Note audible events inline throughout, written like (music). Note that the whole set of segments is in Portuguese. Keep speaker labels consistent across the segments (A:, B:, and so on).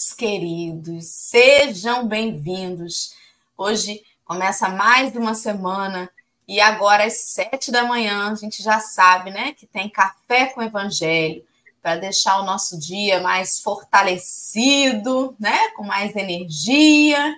A: meus queridos. Sejam bem-vindos. Hoje começa mais uma semana e agora às sete da manhã a gente já sabe, né, que tem café com evangelho para deixar o nosso dia mais fortalecido, né, com mais energia,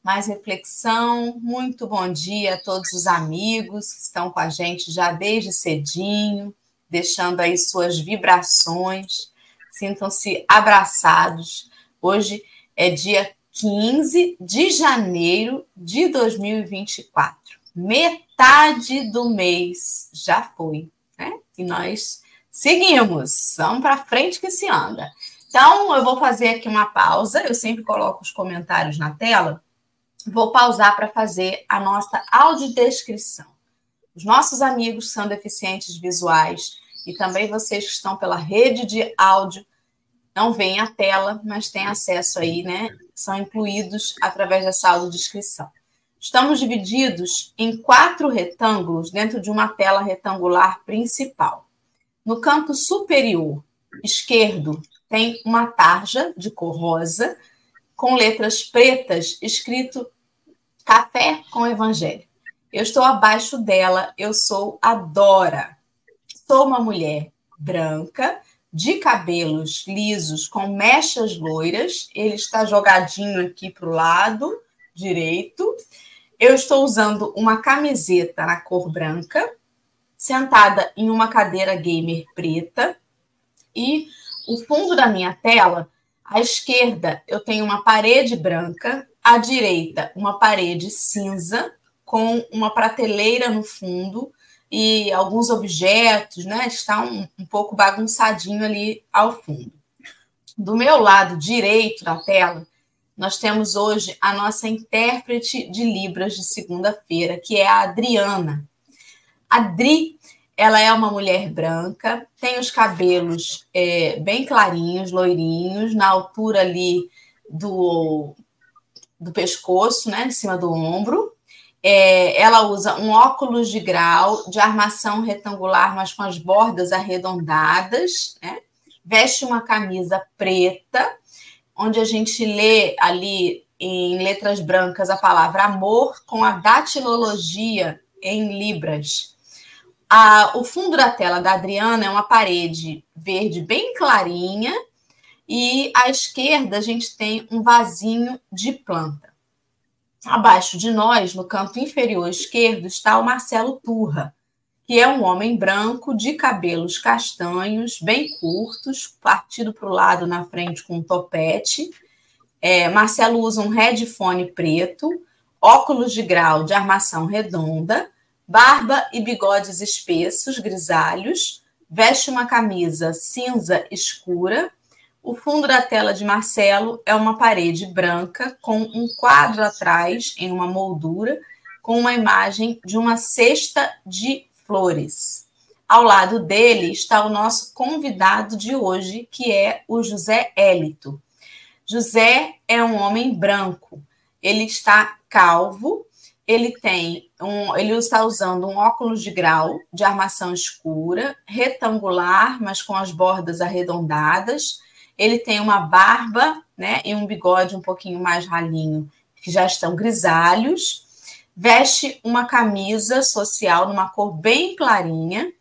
A: mais reflexão. Muito bom dia a todos os amigos que estão com a gente já desde cedinho, deixando aí suas vibrações sintam-se abraçados. Hoje é dia 15 de janeiro de 2024. Metade do mês já foi, né? E nós seguimos. Vamos para frente que se anda. Então, eu vou fazer aqui uma pausa. Eu sempre coloco os comentários na tela. Vou pausar para fazer a nossa audiodescrição. Os nossos amigos são deficientes visuais e também vocês que estão pela rede de áudio não veem a tela, mas têm acesso aí, né? São incluídos através dessa audiodescrição. Estamos divididos em quatro retângulos dentro de uma tela retangular principal. No canto superior esquerdo tem uma tarja de cor rosa com letras pretas escrito Café com Evangelho. Eu estou abaixo dela, eu sou a Dora. Sou uma mulher branca, de cabelos lisos com mechas loiras. Ele está jogadinho aqui para o lado direito. Eu estou usando uma camiseta na cor branca, sentada em uma cadeira gamer preta. E o fundo da minha tela, à esquerda, eu tenho uma parede branca, à direita, uma parede cinza, com uma prateleira no fundo e alguns objetos, né? Está um, um pouco bagunçadinho ali ao fundo. Do meu lado direito da tela, nós temos hoje a nossa intérprete de Libras de segunda-feira, que é a Adriana. Adri, ela é uma mulher branca, tem os cabelos é, bem clarinhos, loirinhos, na altura ali do, do pescoço, né, em cima do ombro. É, ela usa um óculos de grau de armação retangular, mas com as bordas arredondadas, né? veste uma camisa preta, onde a gente lê ali em letras brancas a palavra amor com a datilologia em libras. A, o fundo da tela da Adriana é uma parede verde bem clarinha e à esquerda a gente tem um vasinho de planta. Abaixo de nós, no canto inferior esquerdo, está o Marcelo Turra, que é um homem branco de cabelos castanhos, bem curtos, partido para o lado na frente com um topete. É, Marcelo usa um headphone preto, óculos de grau de armação redonda, barba e bigodes espessos, grisalhos, veste uma camisa cinza escura o fundo da tela de Marcelo é uma parede branca com um quadro atrás, em uma moldura, com uma imagem de uma cesta de flores. Ao lado dele está o nosso convidado de hoje, que é o José Élito. José é um homem branco. Ele está calvo, ele tem um, ele está usando um óculos de grau de armação escura, retangular, mas com as bordas arredondadas ele tem uma barba né, e um bigode um pouquinho mais ralinho, que já estão grisalhos. Veste uma camisa social numa cor bem clarinha.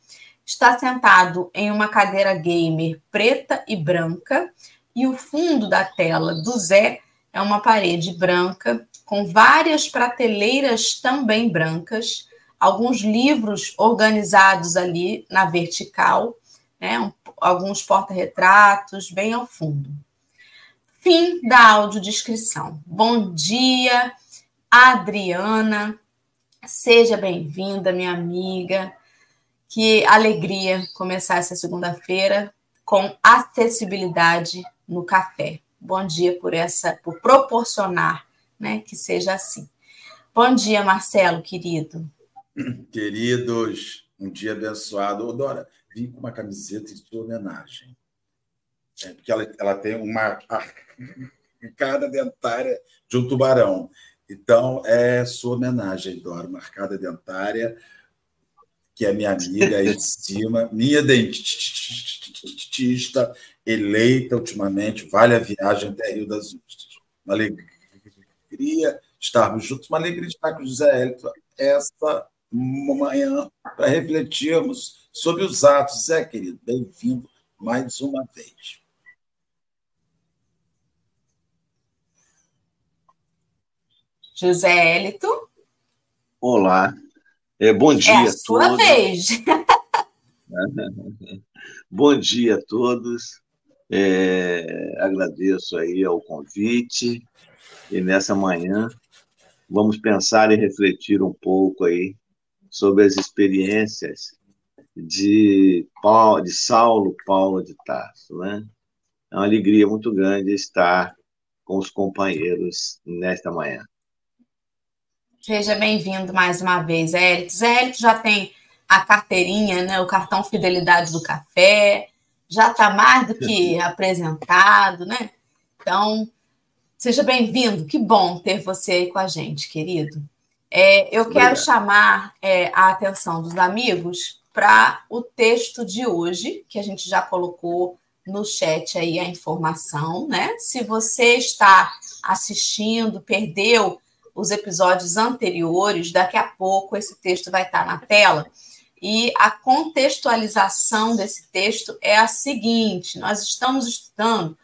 A: Está sentado em uma cadeira gamer preta e branca. E o fundo da tela do Zé é uma parede branca com várias prateleiras também brancas, alguns livros organizados ali na vertical, né, alguns porta-retratos bem ao fundo. Fim da audiodescrição. Bom dia, Adriana. Seja bem-vinda, minha amiga. Que alegria começar essa segunda-feira com acessibilidade no café. Bom dia por essa, por proporcionar, né, que seja assim. Bom dia, Marcelo, querido.
B: Queridos, um dia abençoado. Ô, Dora, vim com uma camiseta sua homenagem. É, porque ela, ela tem uma (laughs) arcada dentária de um tubarão. Então, é sua homenagem, Dora, marcada dentária, que é minha amiga aí de cima, minha dentista, eleita ultimamente, vale a viagem até Rio das Ostras. Uma alegria estarmos juntos, uma alegria de estar com o José Hélito essa manhã para refletirmos sobre os atos. Zé, querido, bem-vindo mais uma vez.
A: José Hélito.
C: Olá. É, bom dia é a, a
A: sua
C: todos.
A: vez. (laughs)
C: bom dia a todos. É, agradeço aí ao convite e nessa manhã vamos pensar e refletir um pouco aí sobre as experiências de, Paulo, de Saulo Paulo de Tarso, né? É uma alegria muito grande estar com os companheiros nesta manhã.
A: Seja bem-vindo mais uma vez, Érito. Érito já tem a carteirinha, né, o cartão fidelidade do café, já está mais do que apresentado, né? Então, seja bem-vindo. Que bom ter você aí com a gente, querido. É, eu Obrigado. quero chamar é, a atenção dos amigos para o texto de hoje, que a gente já colocou no chat aí a informação, né? Se você está assistindo, perdeu os episódios anteriores, daqui a pouco esse texto vai estar na tela. E a contextualização desse texto é a seguinte: nós estamos estudando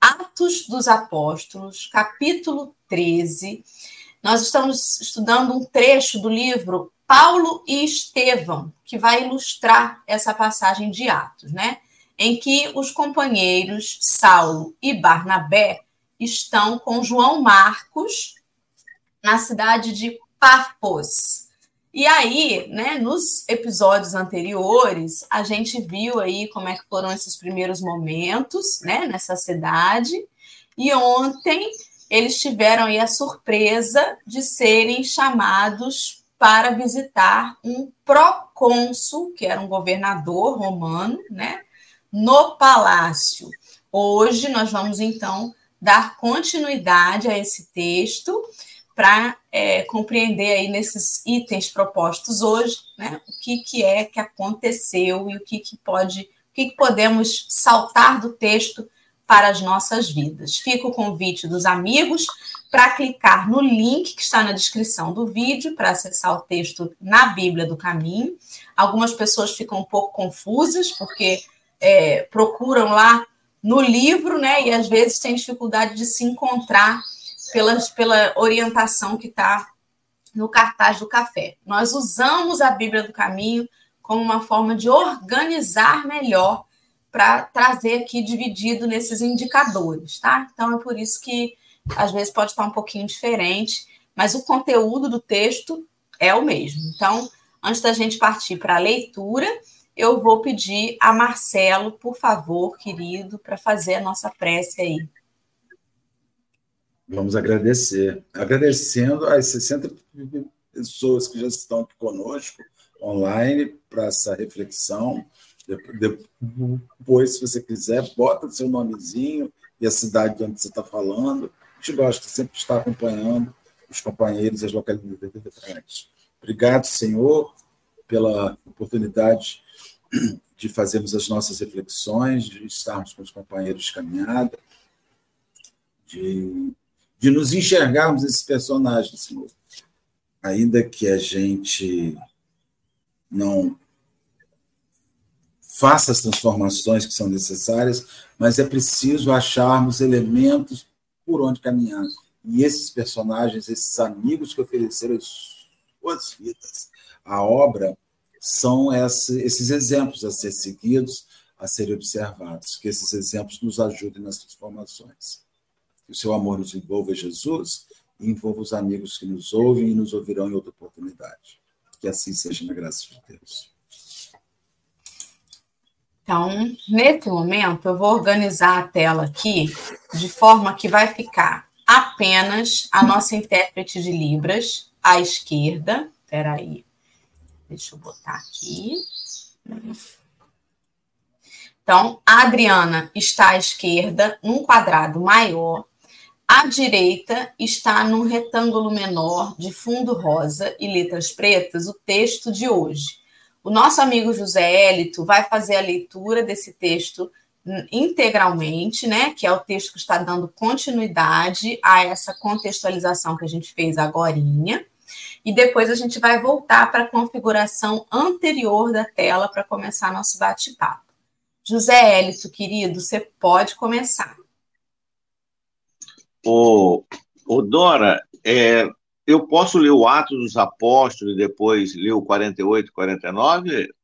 A: Atos dos Apóstolos, capítulo 13. Nós estamos estudando um trecho do livro Paulo e Estevão, que vai ilustrar essa passagem de Atos, né? Em que os companheiros Saulo e Barnabé estão com João Marcos na cidade de Pafos. E aí, né, nos episódios anteriores, a gente viu aí como é que foram esses primeiros momentos, né, nessa cidade. E ontem eles tiveram aí a surpresa de serem chamados para visitar um procônsul, que era um governador romano, né, no palácio. Hoje nós vamos então dar continuidade a esse texto para é, compreender aí nesses itens propostos hoje, né, o que, que é que aconteceu e o que, que pode, o que, que podemos saltar do texto para as nossas vidas. Fica o convite dos amigos para clicar no link que está na descrição do vídeo para acessar o texto na Bíblia do Caminho. Algumas pessoas ficam um pouco confusas porque é, procuram lá no livro, né, e às vezes têm dificuldade de se encontrar pelas, pela orientação que está no cartaz do café. Nós usamos a Bíblia do Caminho como uma forma de organizar melhor para trazer aqui dividido nesses indicadores, tá? Então é por isso que às vezes pode estar um pouquinho diferente, mas o conteúdo do texto é o mesmo. Então, antes da gente partir para a leitura, eu vou pedir a Marcelo, por favor, querido, para fazer a nossa prece aí.
B: Vamos agradecer. Agradecendo às 60 pessoas que já estão aqui conosco online para essa reflexão. Depois, se você quiser, bota seu nomezinho e a cidade de onde você está falando. A gente gosta sempre de estar acompanhando os companheiros e as localidades. Obrigado, Senhor, pela oportunidade de fazermos as nossas reflexões, de estarmos com os companheiros de caminhada, de de nos enxergarmos esses personagens, Senhor. Ainda que a gente não faça as transformações que são necessárias, mas é preciso acharmos elementos por onde caminhar. E esses personagens, esses amigos que ofereceram as suas vidas, a obra, são esses exemplos a ser seguidos, a serem observados. Que esses exemplos nos ajudem nas transformações que o seu amor nos envolva, Jesus, e envolva os amigos que nos ouvem e nos ouvirão em outra oportunidade. Que assim seja na graça de Deus.
A: Então, nesse momento, eu vou organizar a tela aqui de forma que vai ficar apenas a nossa intérprete de Libras à esquerda. Espera aí. Deixa eu botar aqui. Então, a Adriana está à esquerda, num quadrado maior, à direita está num retângulo menor de fundo rosa e letras pretas o texto de hoje. O nosso amigo José Hélito vai fazer a leitura desse texto integralmente, né? Que é o texto que está dando continuidade a essa contextualização que a gente fez agora. E depois a gente vai voltar para a configuração anterior da tela para começar nosso bate-papo. José Hélito, querido, você pode começar.
C: Ô, ô Dora, é, eu posso ler o Atos dos Apóstolos e depois ler o 48 e 49?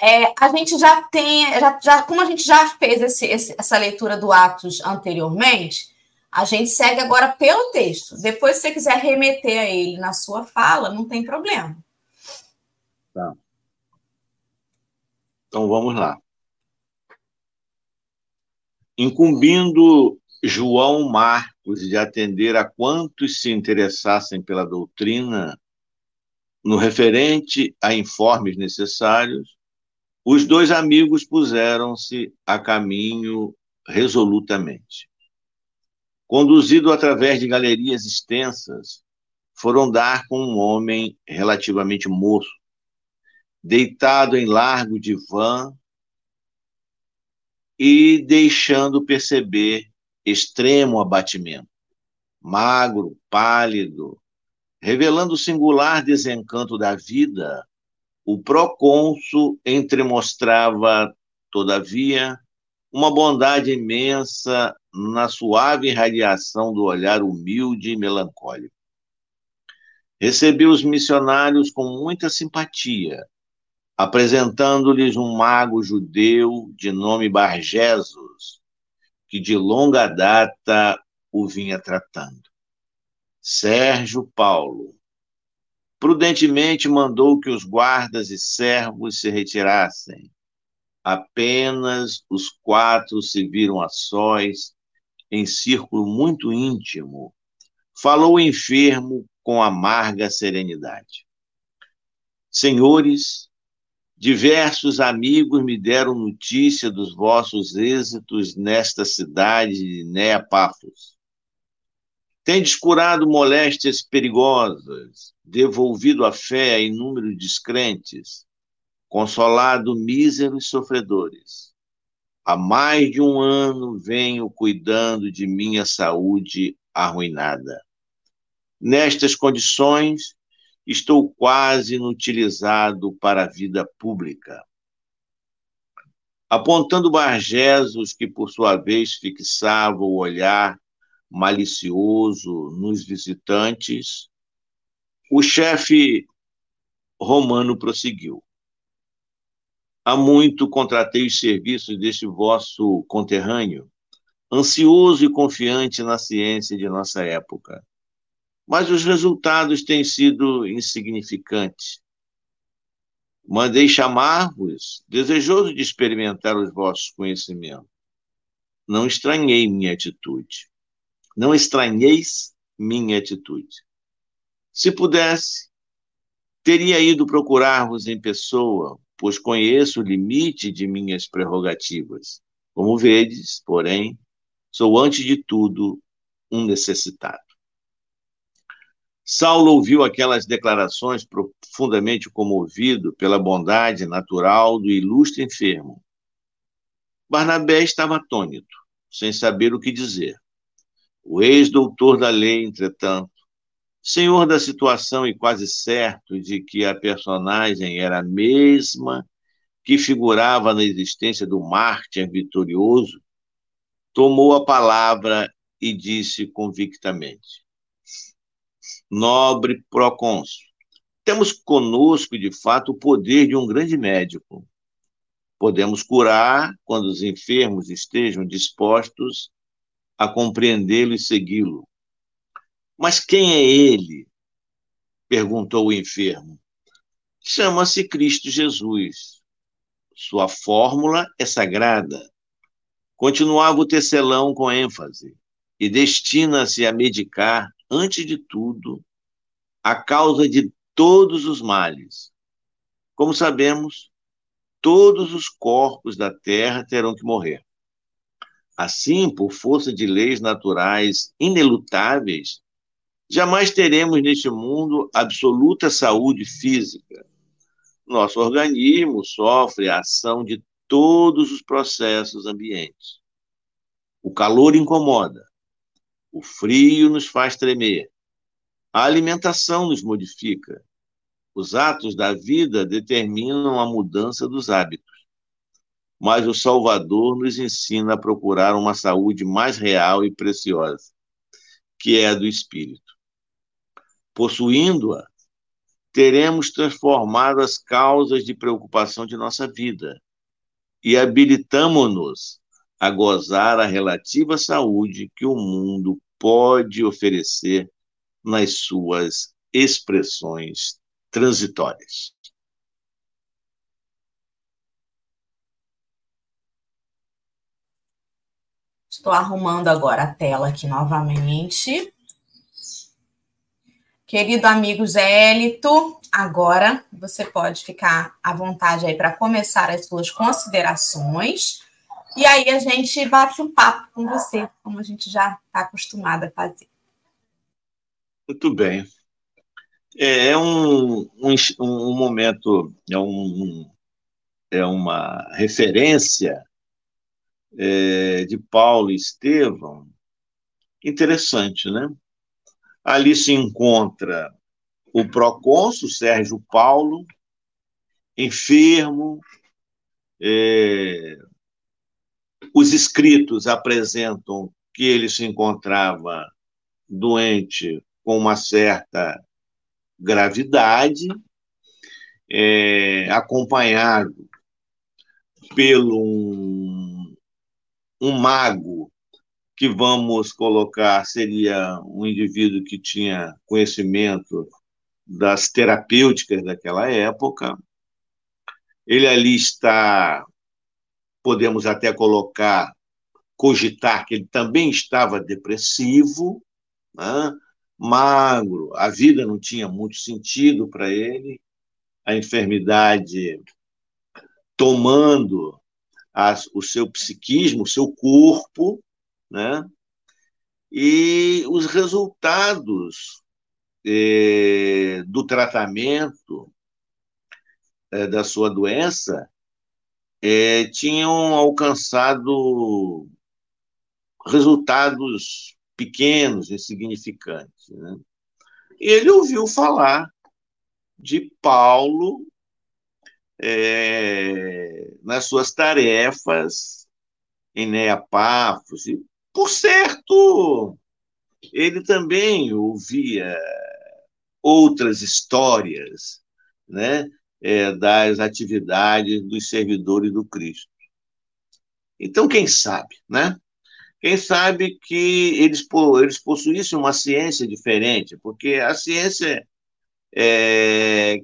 A: É, a gente já tem, já, já, como a gente já fez esse, esse, essa leitura do Atos anteriormente, a gente segue agora pelo texto. Depois, se você quiser remeter a ele na sua fala, não tem problema.
C: Tá. Então vamos lá. Incumbindo João De atender a quantos se interessassem pela doutrina, no referente a informes necessários, os dois amigos puseram-se a caminho resolutamente. Conduzido através de galerias extensas, foram dar com um homem relativamente moço, deitado em largo divã e deixando perceber extremo abatimento. Magro, pálido, revelando o singular desencanto da vida, o procônsul entremostrava, todavia, uma bondade imensa na suave irradiação do olhar humilde e melancólico. Recebeu os missionários com muita simpatia, apresentando-lhes um mago judeu de nome Bargesos, que de longa data o vinha tratando. Sérgio Paulo, prudentemente mandou que os guardas e servos se retirassem. Apenas os quatro se viram a sós, em círculo muito íntimo. Falou o enfermo com amarga serenidade. Senhores, diversos amigos me deram notícia dos vossos êxitos nesta cidade de Neapafos Tendes curado moléstias perigosas, devolvido a fé a inúmeros descrentes, consolado míseros sofredores. Há mais de um ano venho cuidando de minha saúde arruinada. Nestas condições, estou quase inutilizado para a vida pública. Apontando Bargesos, que por sua vez fixava o olhar malicioso nos visitantes, o chefe romano prosseguiu. Há muito contratei os serviços deste vosso conterrâneo, ansioso e confiante na ciência de nossa época. Mas os resultados têm sido insignificantes. Mandei chamar-vos, desejoso de experimentar os vossos conhecimentos. Não estranhei minha atitude. Não estranheis minha atitude. Se pudesse, teria ido procurar-vos em pessoa, pois conheço o limite de minhas prerrogativas. Como vedes, porém, sou antes de tudo um necessitado. Saulo ouviu aquelas declarações profundamente comovido pela bondade natural do ilustre enfermo. Barnabé estava atônito, sem saber o que dizer. O ex-doutor da lei, entretanto, senhor da situação e quase certo de que a personagem era a mesma que figurava na existência do mártir vitorioso, tomou a palavra e disse convictamente: Nobre procônsul, temos conosco, de fato, o poder de um grande médico. Podemos curar quando os enfermos estejam dispostos a compreendê-lo e segui-lo. Mas quem é ele? perguntou o enfermo. Chama-se Cristo Jesus. Sua fórmula é sagrada. Continuava o tecelão com ênfase e destina-se a medicar, antes de tudo, a causa de todos os males. Como sabemos, todos os corpos da terra terão que morrer. Assim, por força de leis naturais inelutáveis, jamais teremos neste mundo absoluta saúde física. Nosso organismo sofre a ação de todos os processos ambientes. O calor incomoda, o frio nos faz tremer, a alimentação nos modifica, os atos da vida determinam a mudança dos hábitos. Mas o Salvador nos ensina a procurar uma saúde mais real e preciosa, que é a do espírito. Possuindo-a, teremos transformado as causas de preocupação de nossa vida e habilitamos-nos a gozar a relativa saúde que o mundo pode oferecer nas suas expressões transitórias.
A: Estou arrumando agora a tela aqui novamente. Querido amigo Zélito, agora você pode ficar à vontade aí para começar as suas considerações. E aí a gente bate um papo com você, como a gente já está acostumado a fazer.
C: Muito bem. É, é um, um, um momento, é, um, é uma referência é, de Paulo e Estevão interessante, né? Ali se encontra o procônsul Sérgio Paulo, enfermo, é, os escritos apresentam que ele se encontrava doente com uma certa gravidade, é, acompanhado pelo um, um mago que vamos colocar seria um indivíduo que tinha conhecimento das terapêuticas daquela época. Ele ali está, podemos até colocar, cogitar que ele também estava depressivo, né? magro, a vida não tinha muito sentido para ele, a enfermidade tomando o seu psiquismo, o seu corpo, né? E os resultados eh, do tratamento eh, da sua doença eh, tinham alcançado resultados pequenos, insignificantes. Né? E ele ouviu falar de Paulo é, nas suas tarefas em Neapafos. E, por certo, ele também ouvia outras histórias né, é, das atividades dos servidores do Cristo. Então, quem sabe, né? Quem sabe que eles, eles possuíssem uma ciência diferente, porque a ciência é,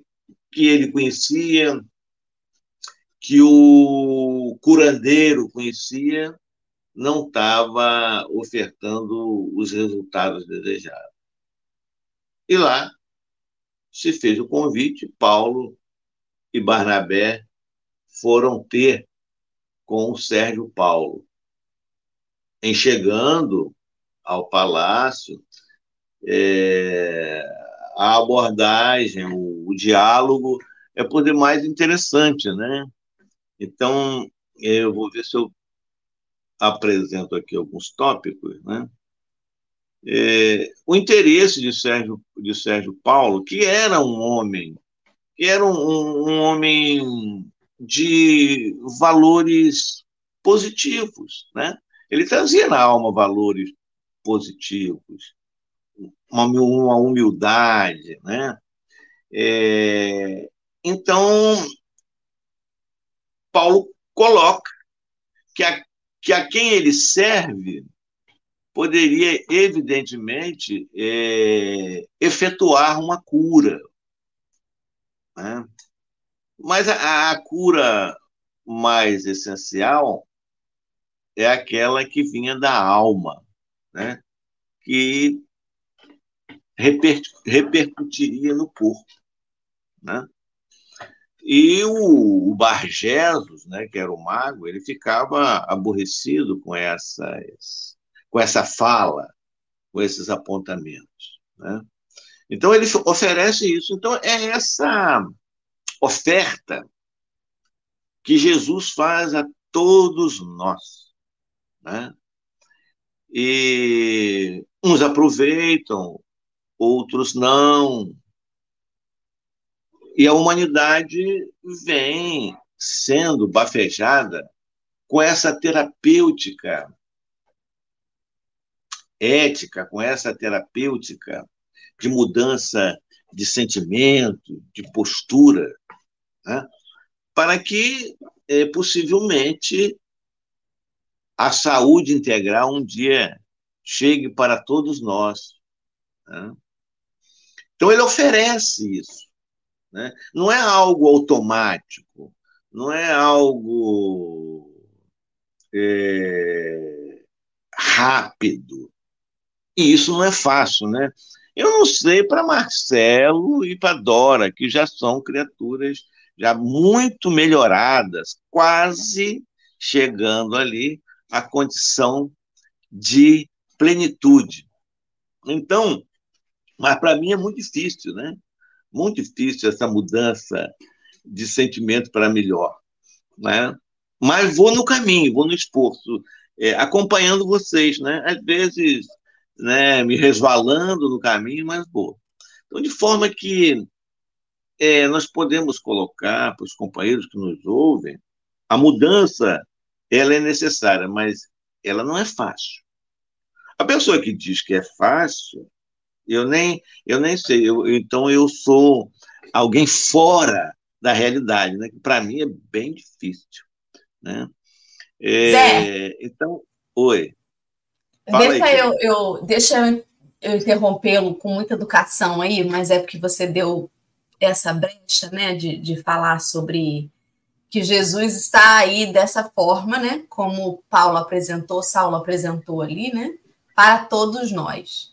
C: que ele conhecia, que o curandeiro conhecia, não estava ofertando os resultados desejados. E lá se fez o convite, Paulo e Barnabé foram ter com o Sérgio Paulo em chegando ao palácio, é, a abordagem, o, o, diálogo é por demais interessante, né? Então, eu vou ver se eu apresento aqui alguns tópicos, né? É, o interesse de Sérgio, de Sérgio Paulo, que era um homem, era um, um homem de valores positivos, né? Ele trazia na alma valores positivos, uma, uma humildade, né? É, então, Paulo coloca que a, que a quem ele serve poderia, evidentemente, é, efetuar uma cura. Né? Mas a, a cura mais essencial é aquela que vinha da alma, né? que reper, repercutiria no corpo. Né? E o, o Bargesos, né, que era o mago, ele ficava aborrecido com essas, com essa fala, com esses apontamentos. Né? Então ele oferece isso. Então é essa oferta que Jesus faz a todos nós. Né? E uns aproveitam, outros não. E a humanidade vem sendo bafejada com essa terapêutica ética, com essa terapêutica de mudança de sentimento, de postura, né? para que, é, possivelmente, a saúde integral um dia chegue para todos nós. Né? Então, ele oferece isso. Né? Não é algo automático, não é algo é, rápido. E isso não é fácil, né? Eu não sei para Marcelo e para Dora, que já são criaturas já muito melhoradas, quase chegando ali à condição de plenitude. Então, mas para mim é muito difícil, né? Muito difícil essa mudança de sentimento para melhor, né? Mas vou no caminho, vou no esforço, é, acompanhando vocês, né? Às vezes, né, me resvalando no caminho, mas vou. Então, de forma que é, nós podemos colocar para os companheiros que nos ouvem, a mudança ela é necessária, mas ela não é fácil. A pessoa que diz que é fácil, eu nem, eu nem sei. Eu, então, eu sou alguém fora da realidade, né? que para mim é bem difícil. Né?
A: É, Zé,
C: então, oi.
A: Deixa, aí, eu, eu, deixa eu interrompê-lo com muita educação aí, mas é porque você deu essa brecha né, de, de falar sobre que Jesus está aí dessa forma, né? Como Paulo apresentou, Saulo apresentou ali, né? Para todos nós.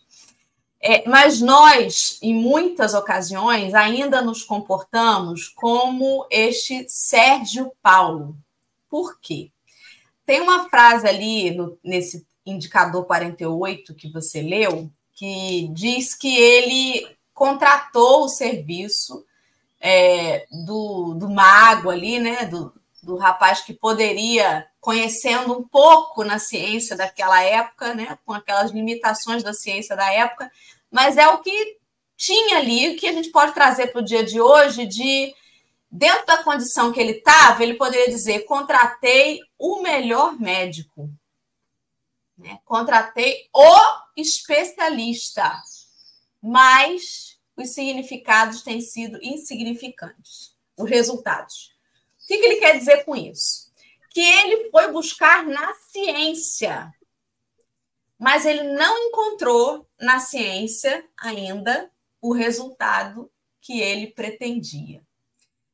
A: É, mas nós, em muitas ocasiões, ainda nos comportamos como este Sérgio Paulo. Por quê? Tem uma frase ali no, nesse indicador 48 que você leu, que diz que ele contratou o serviço é, do, do mago ali, né? Do, do rapaz que poderia, conhecendo um pouco na ciência daquela época, né? Com aquelas limitações da ciência da época, mas é o que tinha ali, que a gente pode trazer para o dia de hoje, de dentro da condição que ele estava, ele poderia dizer: contratei o melhor médico, né? contratei o especialista, mas os significados têm sido insignificantes, os resultados. O que, que ele quer dizer com isso? Que ele foi buscar na ciência mas ele não encontrou na ciência ainda o resultado que ele pretendia.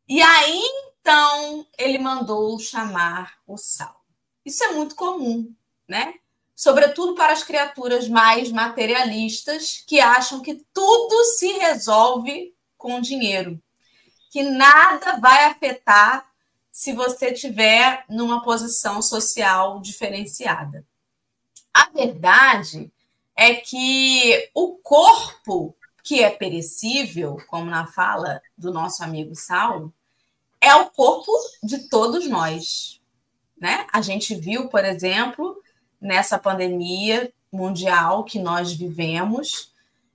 A: E aí então ele mandou chamar o sal. Isso é muito comum, né? Sobretudo para as criaturas mais materialistas que acham que tudo se resolve com dinheiro, que nada vai afetar se você tiver numa posição social diferenciada. A verdade é que o corpo que é perecível, como na fala do nosso amigo Saulo, é o corpo de todos nós. Né? A gente viu, por exemplo, nessa pandemia mundial que nós vivemos,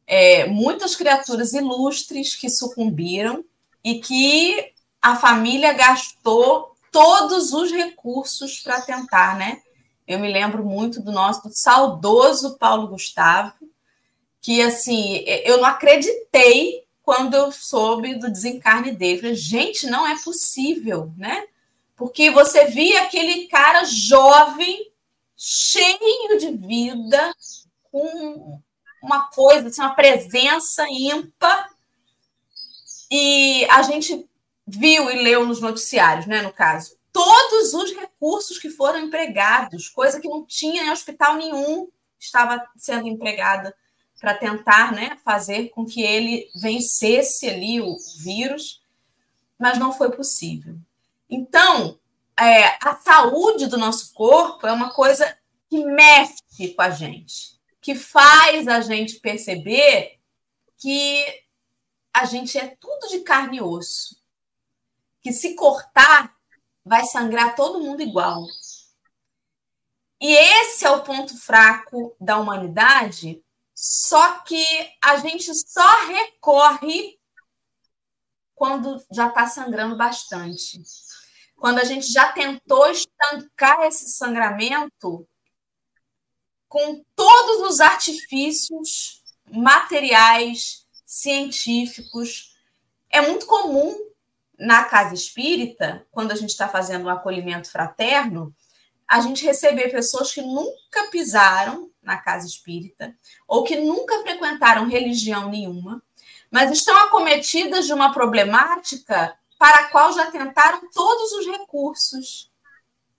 A: é, muitas criaturas ilustres que sucumbiram e que a família gastou todos os recursos para tentar né, eu me lembro muito do nosso do saudoso Paulo Gustavo, que assim, eu não acreditei quando eu soube do desencarne dele. Falei, gente, não é possível, né? Porque você via aquele cara jovem, cheio de vida, com uma coisa, assim, uma presença ímpar, e a gente viu e leu nos noticiários, né, no caso, todos os recursos que foram empregados, coisa que não tinha em hospital nenhum, estava sendo empregada para tentar né, fazer com que ele vencesse ali o vírus, mas não foi possível. Então, é, a saúde do nosso corpo é uma coisa que mexe com a gente, que faz a gente perceber que a gente é tudo de carne e osso, que se cortar vai sangrar todo mundo igual. E esse é o ponto fraco da humanidade, só que a gente só recorre quando já está sangrando bastante. Quando a gente já tentou estancar esse sangramento com todos os artifícios materiais, científicos. É muito comum na casa espírita, quando a gente está fazendo um acolhimento fraterno, a gente receber pessoas que nunca pisaram na casa espírita ou que nunca frequentaram religião nenhuma, mas estão acometidas de uma problemática para a qual já tentaram todos os recursos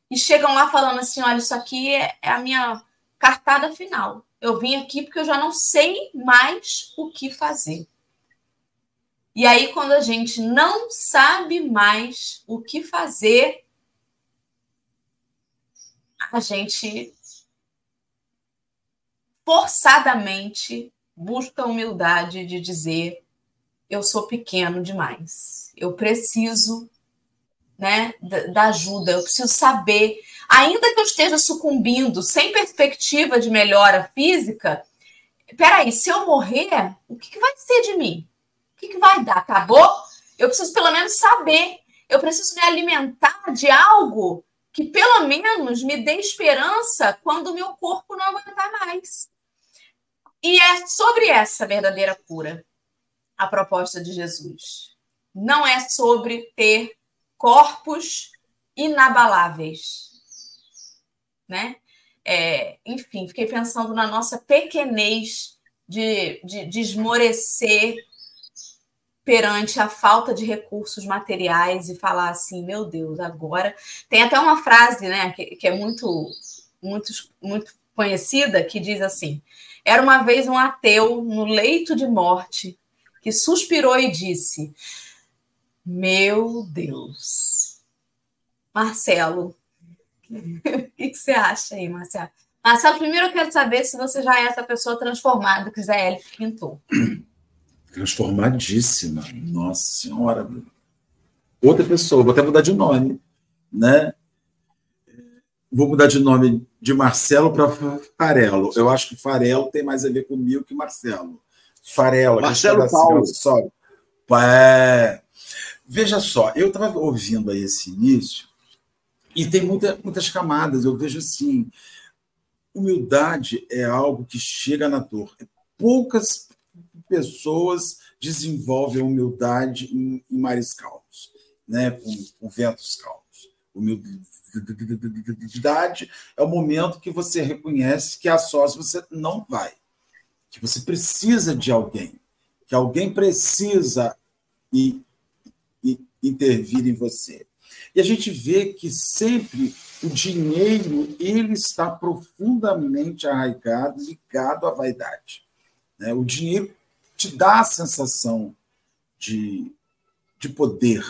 A: e chegam lá falando assim: olha, isso aqui é, é a minha cartada final. Eu vim aqui porque eu já não sei mais o que fazer. E aí, quando a gente não sabe mais o que fazer, a gente forçadamente busca a humildade de dizer: eu sou pequeno demais, eu preciso né, da ajuda, eu preciso saber. Ainda que eu esteja sucumbindo sem perspectiva de melhora física, peraí, se eu morrer, o que, que vai ser de mim? O que, que vai dar? Acabou? Eu preciso pelo menos saber. Eu preciso me alimentar de algo que pelo menos me dê esperança quando o meu corpo não aguentar mais. E é sobre essa verdadeira cura a proposta de Jesus. Não é sobre ter corpos inabaláveis, né? É, enfim, fiquei pensando na nossa pequenez de, de, de esmorecer perante a falta de recursos materiais e falar assim, meu Deus, agora tem até uma frase, né, que, que é muito, muito, muito conhecida que diz assim: era uma vez um ateu no leito de morte que suspirou e disse: Meu Deus. Marcelo, (laughs) o que, você acha aí, Marcelo? Marcelo, primeiro eu quero saber se você já é essa pessoa transformada que Zé Hélio pintou. (clears throat)
B: Transformadíssima, nossa senhora. Outra pessoa, vou até mudar de nome, né? Vou mudar de nome de Marcelo para Farelo. Eu acho que Farelo tem mais a ver comigo que Marcelo. Farelo,
C: Marcelo Paulo.
B: Só. É... Veja só, eu estava ouvindo aí esse início e tem muita, muitas camadas. Eu vejo assim, humildade é algo que chega na dor. Poucas pessoas desenvolvem humildade em, em mares calmos, né? com, com ventos calmos. Humildade é o momento que você reconhece que a sós você não vai que você precisa de alguém, que alguém precisa e, e, intervir em você. E a gente vê que sempre o dinheiro ele está profundamente arraigado, ligado à vaidade. Né? O dinheiro te dá a sensação de, de poder,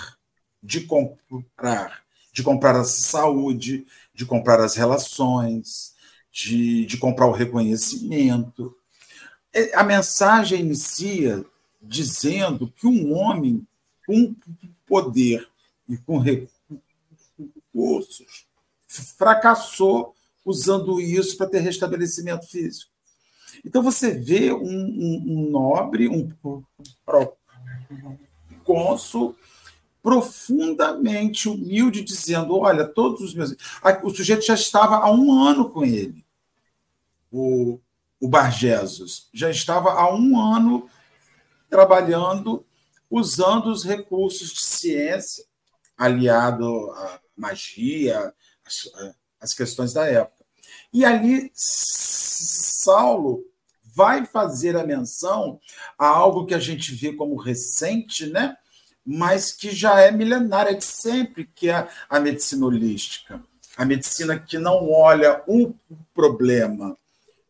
B: de comprar, de comprar a saúde, de comprar as relações, de, de comprar o reconhecimento. É, a mensagem inicia dizendo que um homem com poder e com recursos fracassou usando isso para ter restabelecimento físico. Então você vê um, um, um nobre, um cônsul profundamente humilde, dizendo: Olha, todos os meus. O sujeito já estava há um ano com ele. O, o Bargesos já estava há um ano trabalhando usando os recursos de ciência, aliado à magia, às questões da época. E ali, Saulo vai fazer a menção a algo que a gente vê como recente, né? mas que já é milenária de sempre, que é a medicina holística. A medicina que não olha o problema,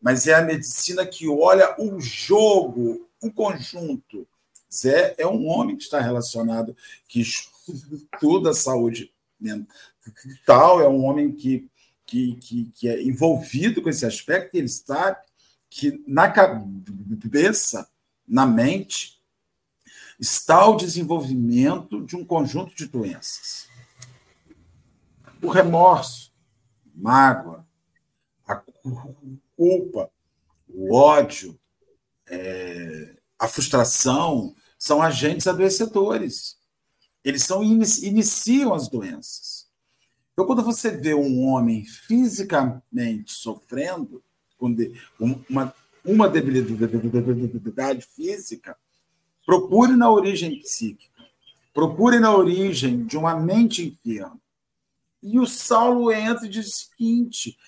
B: mas é a medicina que olha o jogo, o conjunto. Zé é um homem que está relacionado, que estuda a saúde mental, é um homem que, que, que, que é envolvido com esse aspecto, e ele sabe que na cabeça, na mente, está o desenvolvimento de um conjunto de doenças. O remorso, mágoa, a culpa, o ódio, é, a frustração são agentes adoecedores. Eles são iniciam as doenças. Então, quando você vê um homem fisicamente sofrendo, com uma, uma debilidade física, procure na origem psíquica, procure na origem de uma mente enferma. E o Saulo entra e diz o seguinte: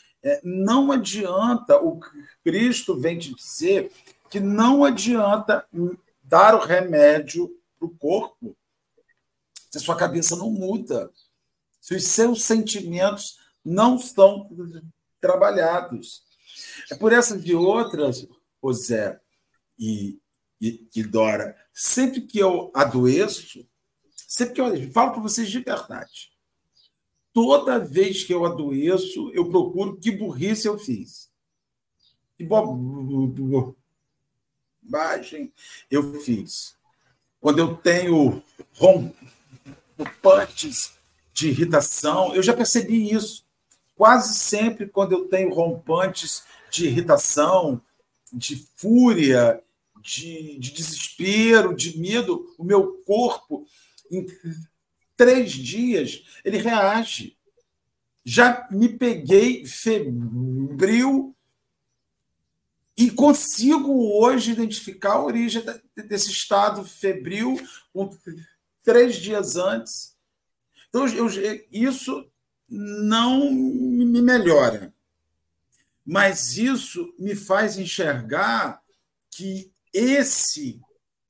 B: não adianta, o Cristo vem te dizer que não adianta dar o remédio para o corpo se a sua cabeça não muda, se os seus sentimentos não estão trabalhados. É por essas e outras, José e, e, e Dora, sempre que eu adoeço, sempre que eu falo para vocês de verdade, toda vez que eu adoeço, eu procuro que burrice eu fiz. Que bobagem eu fiz. Quando eu tenho rompantes de irritação, eu já percebi isso. Quase sempre, quando eu tenho rompantes de irritação, de fúria, de, de desespero, de medo, o meu corpo, três dias, ele reage. Já me peguei febril e consigo hoje identificar a origem desse estado febril três dias antes. Então, eu, isso não me melhora. Mas isso me faz enxergar que esse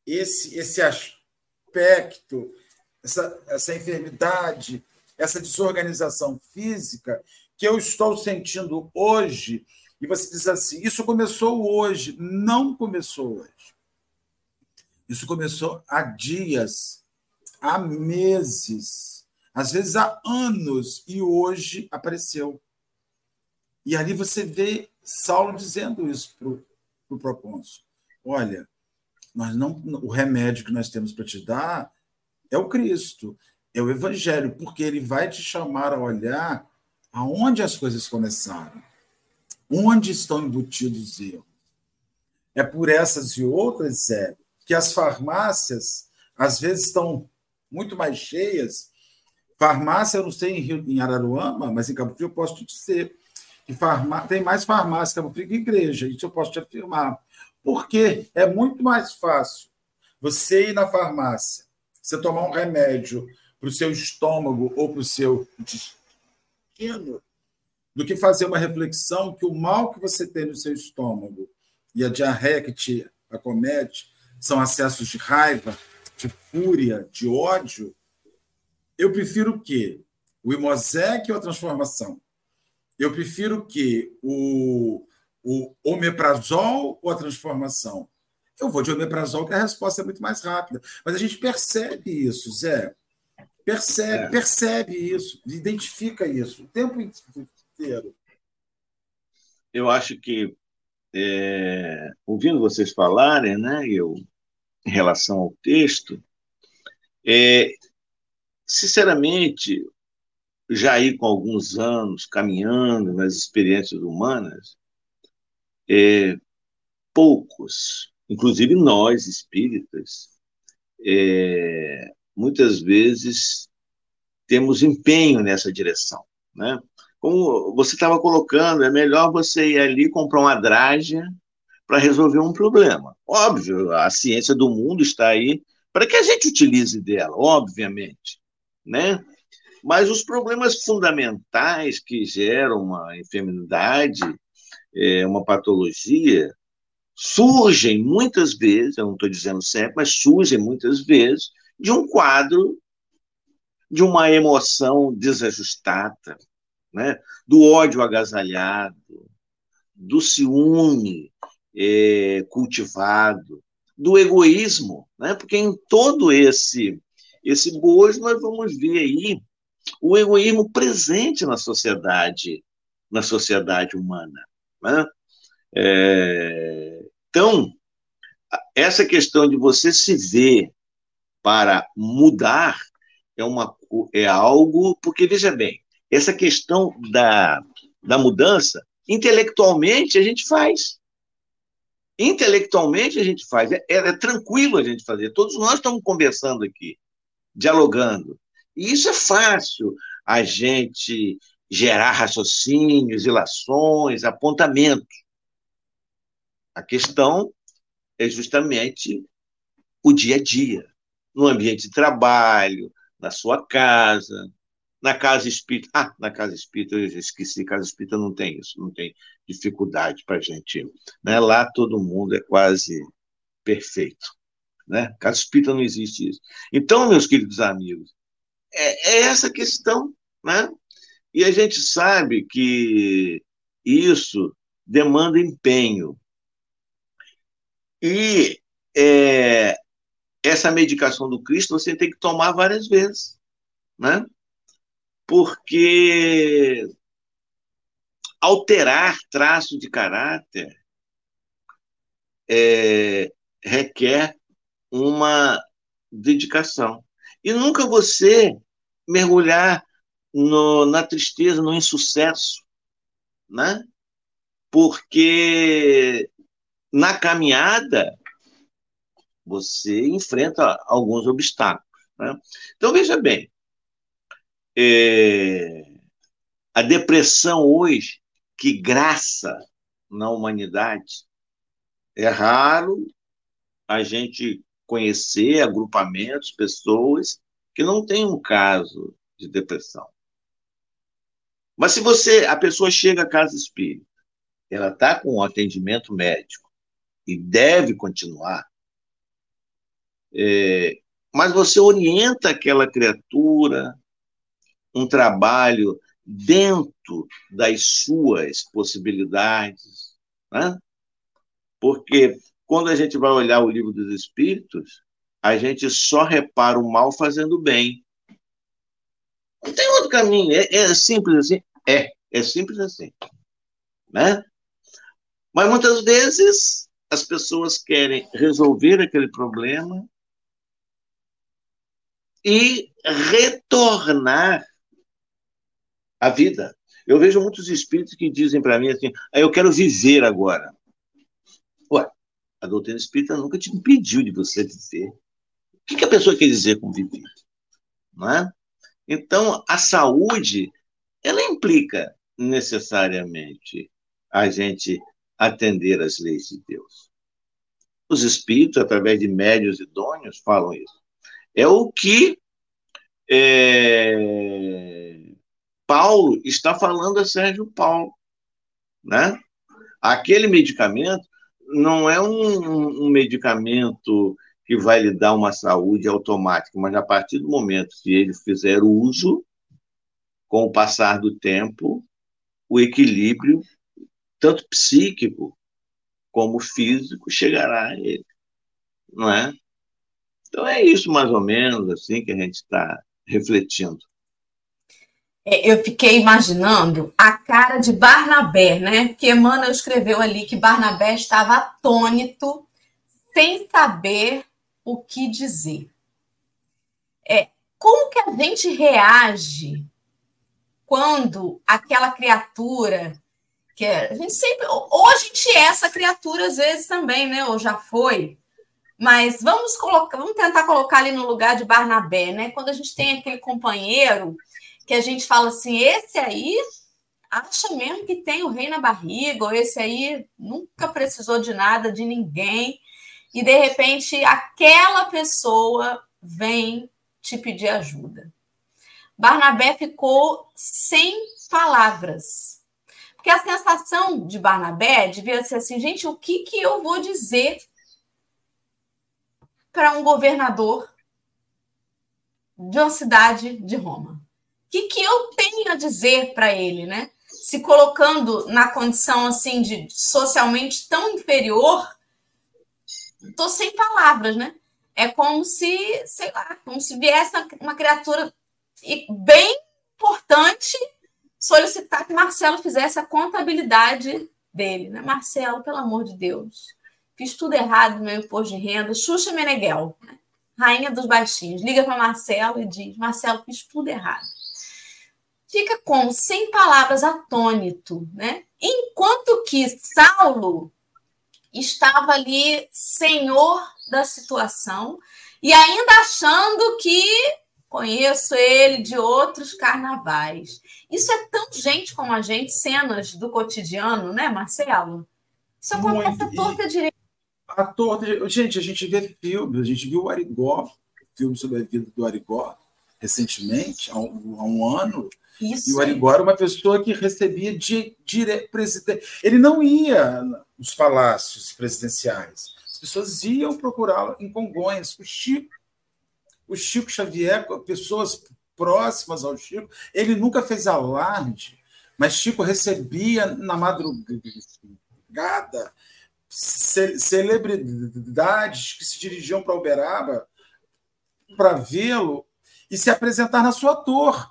B: esse esse aspecto, essa, essa enfermidade, essa desorganização física que eu estou sentindo hoje, e você diz assim: isso começou hoje. Não começou hoje. Isso começou há dias, há meses, às vezes há anos, e hoje apareceu. E ali você vê Saulo dizendo isso para o procônsul. Olha, nós não, o remédio que nós temos para te dar é o Cristo, é o Evangelho, porque ele vai te chamar a olhar aonde as coisas começaram, onde estão embutidos os erros. É por essas e outras, Zé, que as farmácias às vezes estão muito mais cheias. Farmácia, eu não sei em, Rio, em Araruama, mas em Cabo Frio eu posso te dizer que tem mais farmácia em Cabo Frio que igreja, isso eu posso te afirmar. Porque é muito mais fácil você ir na farmácia, você tomar um remédio para o seu estômago ou para o seu intestino, do que fazer uma reflexão que o mal que você tem no seu estômago e a diarreia que te acomete são acessos de raiva, de fúria, de ódio. Eu prefiro o quê? O imosec ou a transformação? Eu prefiro que o o omeprazol ou a transformação? Eu vou de omeprazol, que a resposta é muito mais rápida. Mas a gente percebe isso, Zé. Percebe, é. percebe isso, identifica isso o tempo inteiro.
C: Eu acho que, é, ouvindo vocês falarem, né, eu, em relação ao texto, é, sinceramente, já aí com alguns anos caminhando nas experiências humanas, é, poucos, inclusive nós espíritas, é, muitas vezes temos empenho nessa direção, né? Como você estava colocando, é melhor você ir ali comprar uma drágia para resolver um problema. Óbvio, a ciência do mundo está aí para que a gente utilize dela, obviamente, né? Mas os problemas fundamentais que geram uma enfermidade é, uma patologia, surgem muitas vezes, eu não estou dizendo sempre, mas surgem muitas vezes de um quadro de uma emoção desajustada, né? do ódio agasalhado, do ciúme é, cultivado, do egoísmo, né? porque em todo esse esse bojo nós vamos ver aí o egoísmo presente na sociedade, na sociedade humana. Né? É, então, essa questão de você se ver para mudar é, uma, é algo, porque veja bem, essa questão da, da mudança, intelectualmente a gente faz. Intelectualmente a gente faz. É, é, tranquilo a gente fazer. Todos nós estamos conversando aqui, dialogando. E isso é fácil a gente gerar raciocínios, ilações, apontamentos. A questão é justamente o dia a dia, no ambiente de trabalho, na sua casa, na casa espírita. Ah, na casa espírita, eu esqueci, casa espírita não tem isso, não tem dificuldade para a gente. Né? Lá todo mundo é quase perfeito. Né? Casa espírita não existe isso. Então, meus queridos amigos, é, é essa questão. Né? E a gente sabe que isso demanda empenho. E é, essa medicação do Cristo você tem que tomar várias vezes, né? Porque alterar traço de caráter é, requer uma dedicação. E nunca você mergulhar no, na tristeza, no insucesso, né? Porque na caminhada você enfrenta alguns obstáculos. Né? Então, veja bem, é, a depressão hoje, que graça na humanidade, é raro a gente conhecer agrupamentos, pessoas que não têm um caso de depressão. Mas se você, a pessoa chega à casa espírita, ela está com um atendimento médico e deve continuar, é, mas você orienta aquela criatura, um trabalho dentro das suas possibilidades, né? porque quando a gente vai olhar o livro dos Espíritos, a gente só repara o mal fazendo bem. Não tem outro caminho, é, é simples assim. É, é simples assim. Né? Mas muitas vezes as pessoas querem resolver aquele problema e retornar à vida. Eu vejo muitos espíritos que dizem para mim assim: ah, eu quero viver agora. Ué, a doutrina espírita nunca te impediu de você viver. O que, que a pessoa quer dizer com viver? Não é? Então, a saúde ela implica necessariamente a gente atender às leis de Deus. Os espíritos, através de médios idôneos, falam isso. É o que é, Paulo está falando a Sérgio Paulo. Né? Aquele medicamento não é um, um medicamento que vai lhe dar uma saúde automática, mas a partir do momento que ele fizer uso, com o passar do tempo, o equilíbrio, tanto psíquico como físico, chegará a ele. Não é? Então é isso mais ou menos assim que a gente está refletindo.
A: É, eu fiquei imaginando a cara de Barnabé, né? Que Emmanuel escreveu ali que Barnabé estava atônito, sem saber o que dizer. É, como que a gente reage quando aquela criatura que é, a gente sempre ou a gente é essa criatura às vezes também, né? Ou já foi. Mas vamos colocar, vamos tentar colocar ali no lugar de Barnabé, né? Quando a gente tem aquele companheiro que a gente fala assim, esse aí acha mesmo que tem o rei na barriga, ou esse aí nunca precisou de nada de ninguém, e de repente aquela pessoa vem te pedir ajuda. Barnabé ficou sem palavras. Porque a sensação de Barnabé devia ser assim, gente, o que, que eu vou dizer para um governador de uma cidade de Roma? O que, que eu tenho a dizer para ele, né? Se colocando na condição assim de socialmente tão inferior, estou sem palavras, né? É como se, sei lá, como se viesse uma criatura bem importante solicitar que Marcelo fizesse a contabilidade dele. Né? Marcelo, pelo amor de Deus, fiz tudo errado no meu imposto de renda. Xuxa Meneghel, né? rainha dos baixinhos, liga para Marcelo e diz: Marcelo, fiz tudo errado. fica como sem palavras, atônito, né? Enquanto que Saulo estava ali senhor da situação e ainda achando que conheço ele de outros carnavais. Isso é tão gente como a gente, cenas do cotidiano, né, Marcelo? Isso acontece Muito. a torta direita.
B: A torta, gente, a gente vê filmes, a gente viu o Arigó, filme sobre a vida do Arigó, recentemente, há um, há um ano. Isso. E o Arigó era uma pessoa que recebia de, de presidente. Ele não ia nos palácios presidenciais. As pessoas iam procurá-lo em Congonhas. O Chico, o Chico Xavier, pessoas próximas ao Chico, ele nunca fez alarde, mas Chico recebia na madrugada celebridades que se dirigiam para Uberaba para vê-lo e se apresentar na sua torre,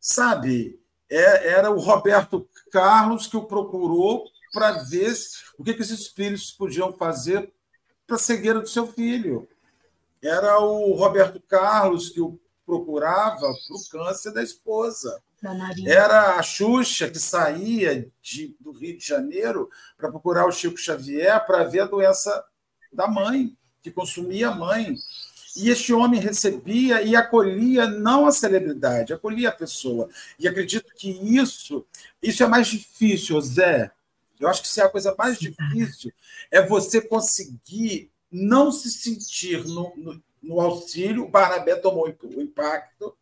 B: sabe? É, era o Roberto Carlos que o procurou para ver o que, que esses espíritos podiam fazer para a cegueira do seu filho. Era o Roberto Carlos que o procurava para o câncer da esposa. Era a Xuxa que saía de, do Rio de Janeiro para procurar o Chico Xavier para ver a doença da mãe, que consumia a mãe. E este homem recebia e acolhia não a celebridade, acolhia a pessoa. E acredito que isso, isso é mais difícil, Zé. Eu acho que isso é a coisa mais difícil, é você conseguir não se sentir no, no, no auxílio. O Barnabé tomou o impacto,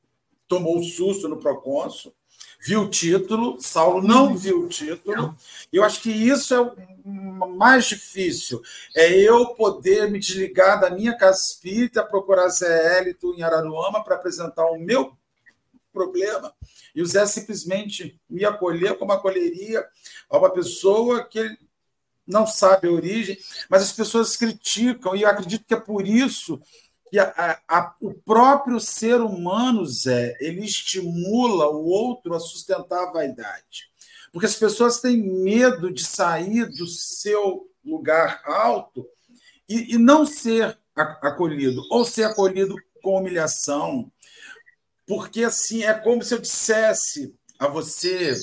B: tomou o susto no procônsul, viu o título, Saulo não uhum. viu o título. Eu acho que isso é o mais difícil, é eu poder me desligar da minha casa espírita, procurar Zé Hélito em Araruama para apresentar o meu problema, e o Zé simplesmente me acolher como acolheria a uma pessoa que não sabe a origem, mas as pessoas criticam, e eu acredito que é por isso que a, a, o próprio ser humano, Zé, ele estimula o outro a sustentar a vaidade. Porque as pessoas têm medo de sair do seu lugar alto e, e não ser acolhido, ou ser acolhido com humilhação. Porque assim é como se eu dissesse a você: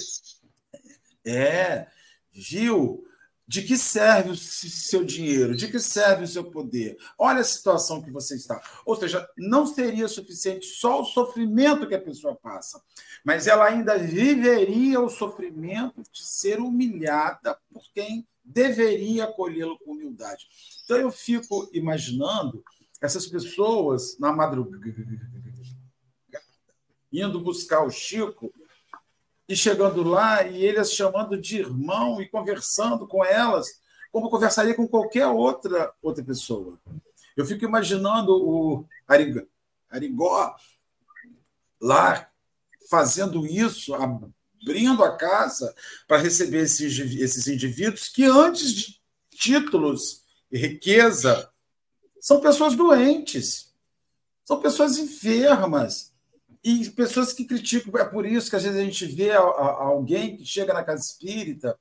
B: é, viu? De que serve o seu dinheiro? De que serve o seu poder? Olha a situação que você está. Ou seja, não seria suficiente só o sofrimento que a pessoa passa, mas ela ainda viveria o sofrimento de ser humilhada por quem deveria acolhê-lo com humildade. Então eu fico imaginando essas pessoas na madrugada indo buscar o Chico e chegando lá e ele as chamando de irmão e conversando com elas como conversaria com qualquer outra outra pessoa. Eu fico imaginando o Arigó lá fazendo isso, abrindo a casa para receber esses, esses indivíduos que antes de títulos e riqueza são pessoas doentes, são pessoas enfermas, e pessoas que criticam, é por isso que às vezes a gente vê alguém que chega na casa espírita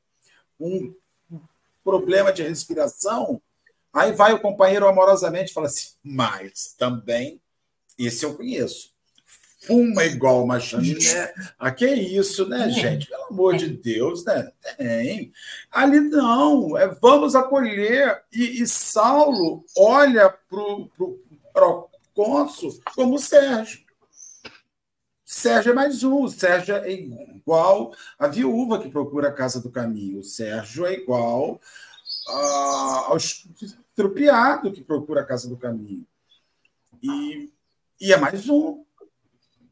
B: com um problema de respiração, aí vai o companheiro amorosamente e fala assim, mas também, esse eu conheço, fuma igual uma chaminé. Ah, que isso, né, gente? Pelo amor de Deus, né? Tem. Ali não, é, vamos acolher. E, e Saulo olha para o cônsul como Sérgio. Sérgio é mais um. O Sérgio é igual a viúva que procura a casa do caminho. O Sérgio é igual a, ao estrupiado que procura a casa do caminho. E, e é mais um.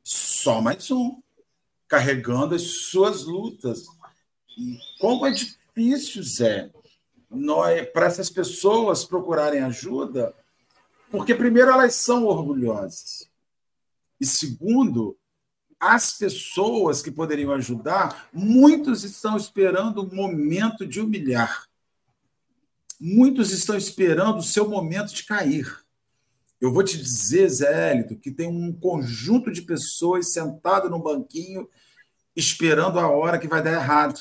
B: Só mais um. Carregando as suas lutas. E como é difícil, Zé, para essas pessoas procurarem ajuda, porque, primeiro, elas são orgulhosas. E, segundo, as pessoas que poderiam ajudar, muitos estão esperando o momento de humilhar. Muitos estão esperando o seu momento de cair. Eu vou te dizer, Zé Hélito, que tem um conjunto de pessoas sentado no banquinho esperando a hora que vai dar errado.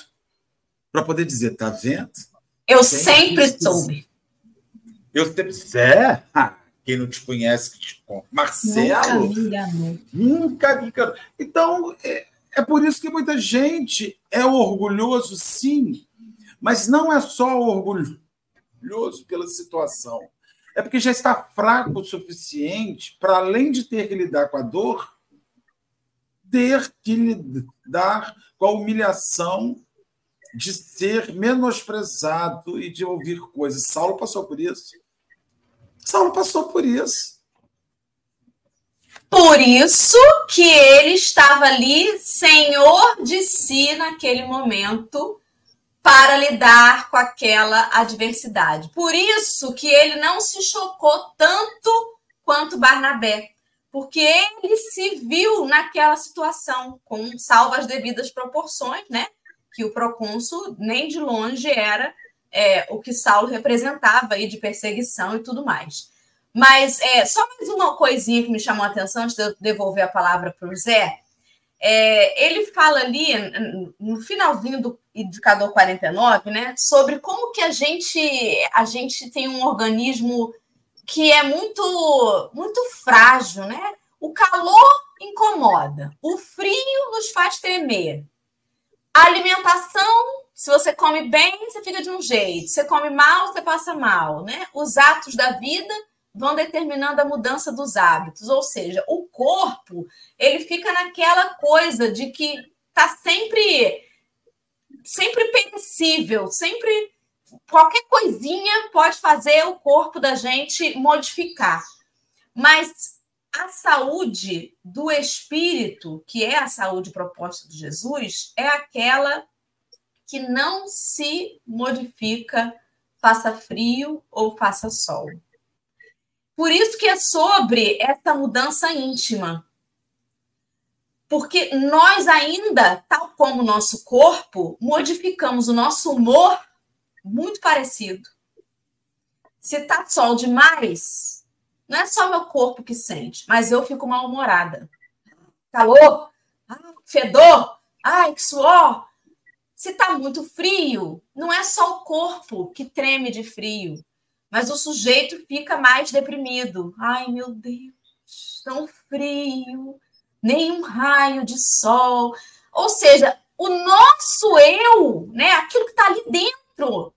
B: Para poder dizer, tá vendo?
A: Eu sempre soube.
B: Eu sempre. Zé? Quem não te conhece, que te conta. Marcelo. Nunca me enganou. Nunca me enganou. Então, é, É por isso que muita gente é orgulhoso, sim, mas não é só orgulhoso pela situação. É porque já está fraco o suficiente para, além de ter que lidar com a dor, ter que lidar com a humilhação de ser menosprezado e de ouvir coisas. Saulo passou por isso. Saulo passou por isso.
A: Por isso que ele estava ali, senhor de si, naquele momento, para lidar com aquela adversidade. Por isso que ele não se chocou tanto quanto Barnabé, porque ele se viu naquela situação, com salvo as devidas proporções, né? Que o procônsul nem de longe era é, o que Saulo representava aí de perseguição e tudo mais. Mas é, só mais uma coisinha que me chamou a atenção antes de eu devolver a palavra para o Zé. É, ele fala ali no finalzinho do indicador 49, né, sobre como que a gente a gente tem um organismo que é muito muito frágil, né? O calor incomoda, o frio nos faz tremer. A alimentação, se você come bem, você fica de um jeito. Se você come mal, você passa mal, né? Os atos da vida vão determinando a mudança dos hábitos, ou seja, o corpo ele fica naquela coisa de que está sempre sempre perecível, sempre qualquer coisinha pode fazer o corpo da gente modificar. Mas a saúde do espírito, que é a saúde proposta de Jesus, é aquela que não se modifica, faça frio ou faça sol. Por isso que é sobre essa mudança íntima. Porque nós ainda, tal como o nosso corpo, modificamos o nosso humor muito parecido. Se tá sol demais, não é só meu corpo que sente, mas eu fico mal-humorada. Calor, ah, fedor, ai, que suor. Se tá muito frio, não é só o corpo que treme de frio, mas o sujeito fica mais deprimido. Ai, meu Deus, tão frio, nenhum raio de sol. Ou seja, o nosso eu, né, aquilo que está ali dentro,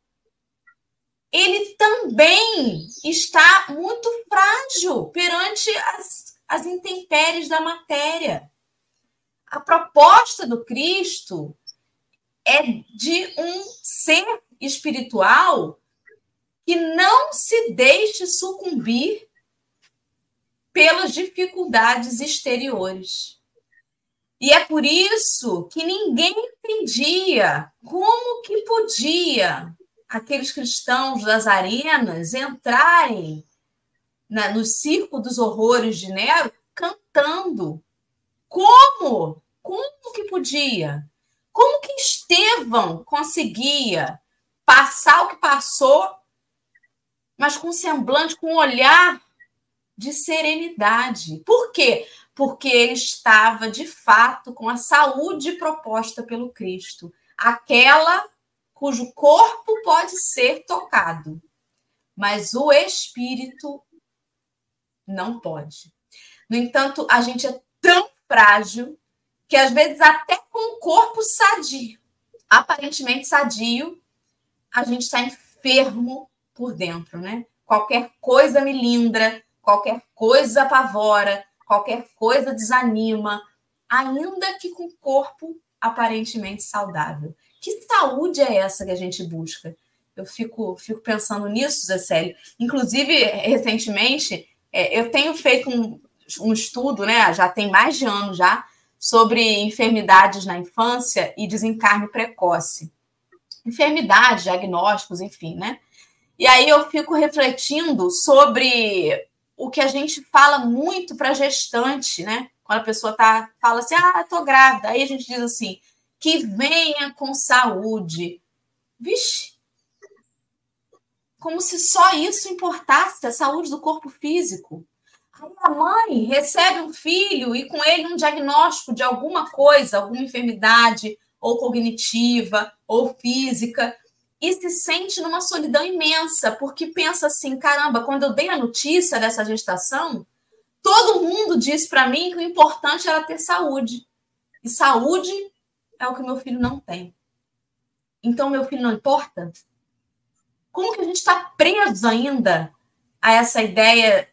A: ele também está muito frágil perante as, as intempéries da matéria. A proposta do Cristo é de um ser espiritual que não se deixe sucumbir pelas dificuldades exteriores. E é por isso que ninguém entendia como que podia aqueles cristãos das arenas entrarem na, no circo dos horrores de Nero cantando. Como? Como que podia? Como que Estevão conseguia passar o que passou mas com semblante, com um olhar de serenidade. Por quê? Porque ele estava, de fato, com a saúde proposta pelo Cristo, aquela cujo corpo pode ser tocado, mas o espírito não pode. No entanto, a gente é tão frágil que às vezes até com o corpo sadio, aparentemente sadio, a gente está enfermo por dentro, né? Qualquer coisa me lindra, qualquer coisa apavora, qualquer coisa desanima, ainda que com o corpo aparentemente saudável. Que saúde é essa que a gente busca? Eu fico, fico pensando nisso, Zé Célio. Inclusive, recentemente, é, eu tenho feito um, um estudo, né? Já tem mais de ano já, sobre enfermidades na infância e desencarne precoce. Enfermidades, diagnósticos, enfim, né? E aí eu fico refletindo sobre o que a gente fala muito para gestante, né? Quando a pessoa tá, fala assim, ah, tô grávida. Aí a gente diz assim, que venha com saúde. Vixe! Como se só isso importasse, a saúde do corpo físico. A mãe recebe um filho e com ele um diagnóstico de alguma coisa, alguma enfermidade, ou cognitiva, ou física e se sente numa solidão imensa, porque pensa assim: caramba, quando eu dei a notícia dessa gestação, todo mundo disse para mim que o importante era ter saúde. E saúde é o que meu filho não tem. Então, meu filho não importa? Como que a gente está preso ainda a essa ideia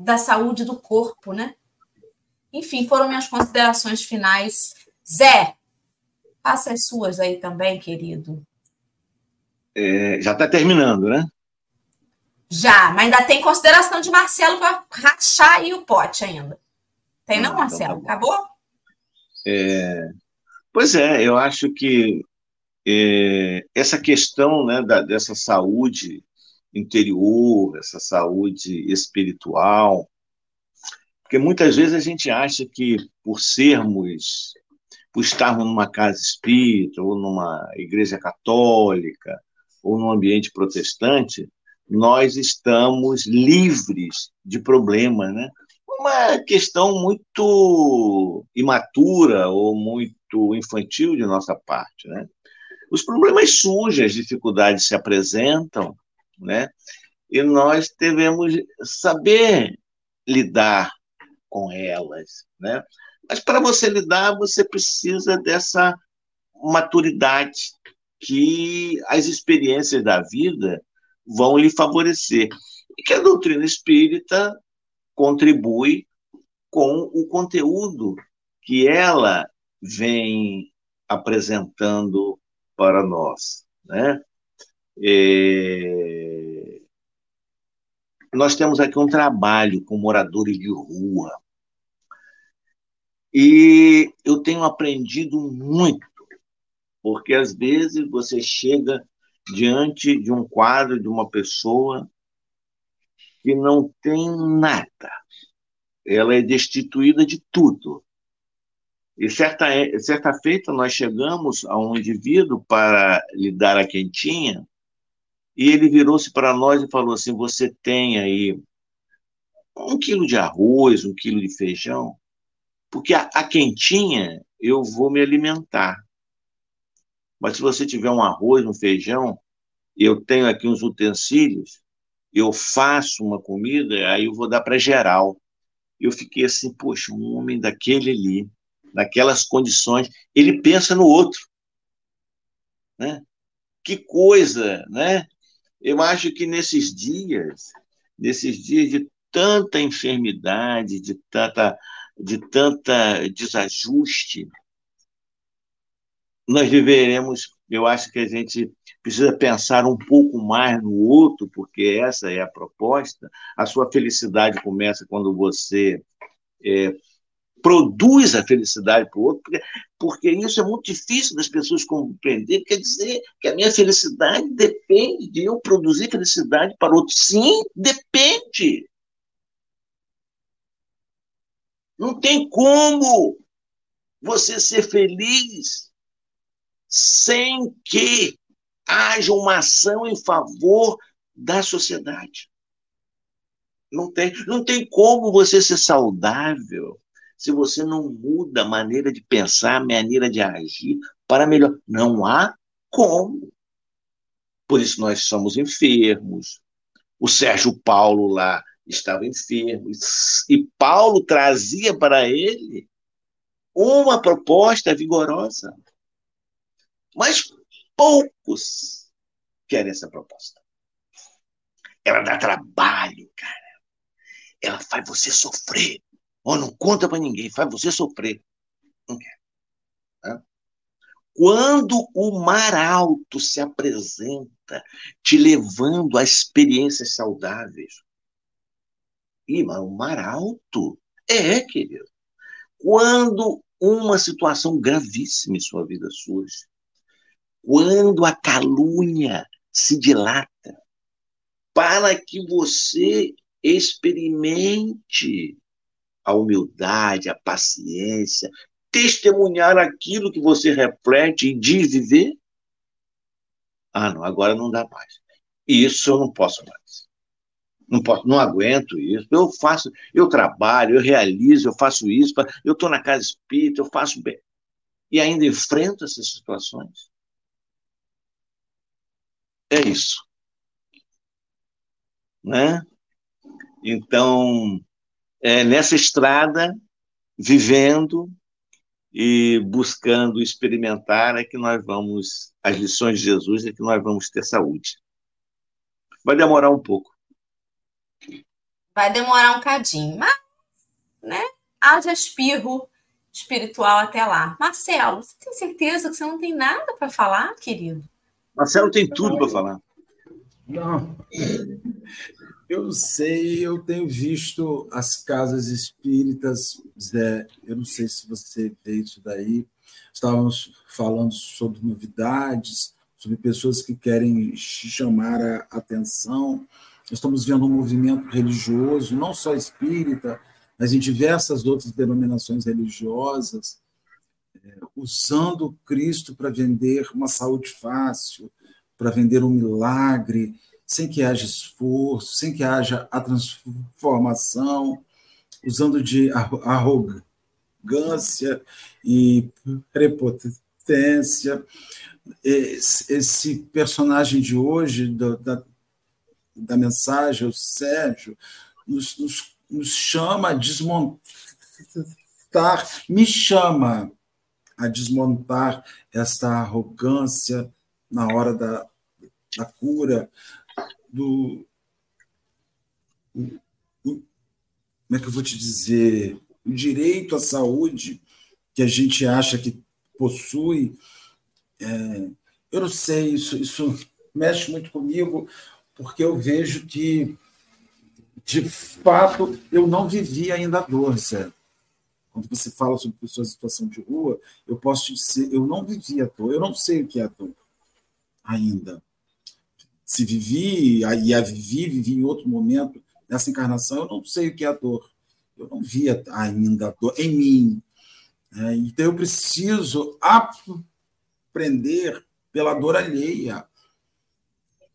A: da saúde do corpo, né? Enfim, foram minhas considerações finais. Zé, faça as suas aí também, querido.
C: É, já está terminando, né?
A: Já, mas ainda tem consideração de Marcelo para rachar aí o pote ainda. Tem não, ah, Marcelo? Então tá Acabou?
C: É, pois é, eu acho que é, essa questão né, da, dessa saúde interior, essa saúde espiritual, porque muitas vezes a gente acha que por sermos, por estarmos numa casa espírita, ou numa igreja católica, ou num ambiente protestante, nós estamos livres de problemas, né? Uma questão muito imatura ou muito infantil de nossa parte, né? Os problemas surgem, as dificuldades se apresentam, né? E nós devemos saber lidar com elas, né? Mas para você lidar, você precisa dessa maturidade que as experiências da vida vão lhe favorecer. E que a doutrina espírita contribui com o conteúdo que ela vem apresentando para nós. Né? É... Nós temos aqui um trabalho com moradores de rua. E eu tenho aprendido muito, porque às vezes você chega diante de um quadro de uma pessoa que não tem nada. Ela é destituída de tudo. E certa, certa feita nós chegamos a um indivíduo para lhe dar a quentinha, e ele virou-se para nós e falou assim: Você tem aí um quilo de arroz, um quilo de feijão, porque a, a quentinha eu vou me alimentar. Mas se você tiver um arroz, um feijão, eu tenho aqui uns utensílios, eu faço uma comida, aí eu vou dar para geral. Eu fiquei assim, poxa, um homem daquele ali, naquelas condições, ele pensa no outro. Né? Que coisa, né? Eu acho que nesses dias, nesses dias de tanta enfermidade, de tanta, de tanta desajuste, nós deveremos, eu acho que a gente precisa pensar um pouco mais no outro, porque essa é a proposta. A sua felicidade começa quando você é, produz a felicidade para o outro, porque, porque isso é muito difícil das pessoas compreender. Quer dizer que a minha felicidade depende de eu produzir felicidade para o outro. Sim, depende. Não tem como você ser feliz sem que haja uma ação em favor da sociedade. Não tem, não tem como você ser saudável se você não muda a maneira de pensar, a maneira de agir para melhor. Não há como. Por isso nós somos enfermos. O Sérgio Paulo lá estava enfermo. E Paulo trazia para ele uma proposta vigorosa. Mas poucos querem essa proposta. Ela dá trabalho, cara. Ela faz você sofrer. Ou não conta para ninguém, faz você sofrer. Não quer. Quando o mar alto se apresenta, te levando a experiências saudáveis. Ih, mas o mar alto? É, querido. Quando uma situação gravíssima em sua vida surge, quando a calúnia se dilata, para que você experimente a humildade, a paciência, testemunhar aquilo que você reflete e diz viver? Ah, não, agora não dá mais. Isso eu não posso mais. Não posso, não aguento isso. Eu faço, eu trabalho, eu realizo, eu faço isso, eu estou na casa espírita, eu faço bem. E ainda enfrento essas situações. É isso. Né? Então, é, nessa estrada, vivendo, e buscando experimentar é que nós vamos, as lições de Jesus é que nós vamos ter saúde. Vai demorar um pouco.
A: Vai demorar um cadinho, mas, né? Haja espirro espiritual até lá. Marcelo, você tem certeza que você não tem nada para falar, querido?
C: Marcelo tem tudo para falar.
B: Não. Eu sei, eu tenho visto as casas espíritas, Zé, eu não sei se você vê isso daí. Estávamos falando sobre novidades, sobre pessoas que querem chamar a atenção. Estamos vendo um movimento religioso, não só espírita, mas em diversas outras denominações religiosas, é, usando Cristo para vender uma saúde fácil, para vender um milagre, sem que haja esforço, sem que haja a transformação, usando de arrogância e prepotência. Esse personagem de hoje, da, da mensagem, o Sérgio, nos, nos nos chama a desmontar, me chama a desmontar esta arrogância na hora da, da cura, do. como é que eu vou te dizer? O direito à saúde que a gente acha que possui. É, eu não sei, isso, isso mexe muito comigo, porque eu vejo que de fato, eu não vivi ainda a dor. Quando você fala sobre pessoas em situação de rua, eu posso te dizer, eu não vivi a dor, eu não sei o que é a dor ainda. Se vivi, aí a vivi, vivi em outro momento nessa encarnação, eu não sei o que é a dor. Eu não vi ainda a dor em mim. É, então eu preciso aprender pela dor alheia,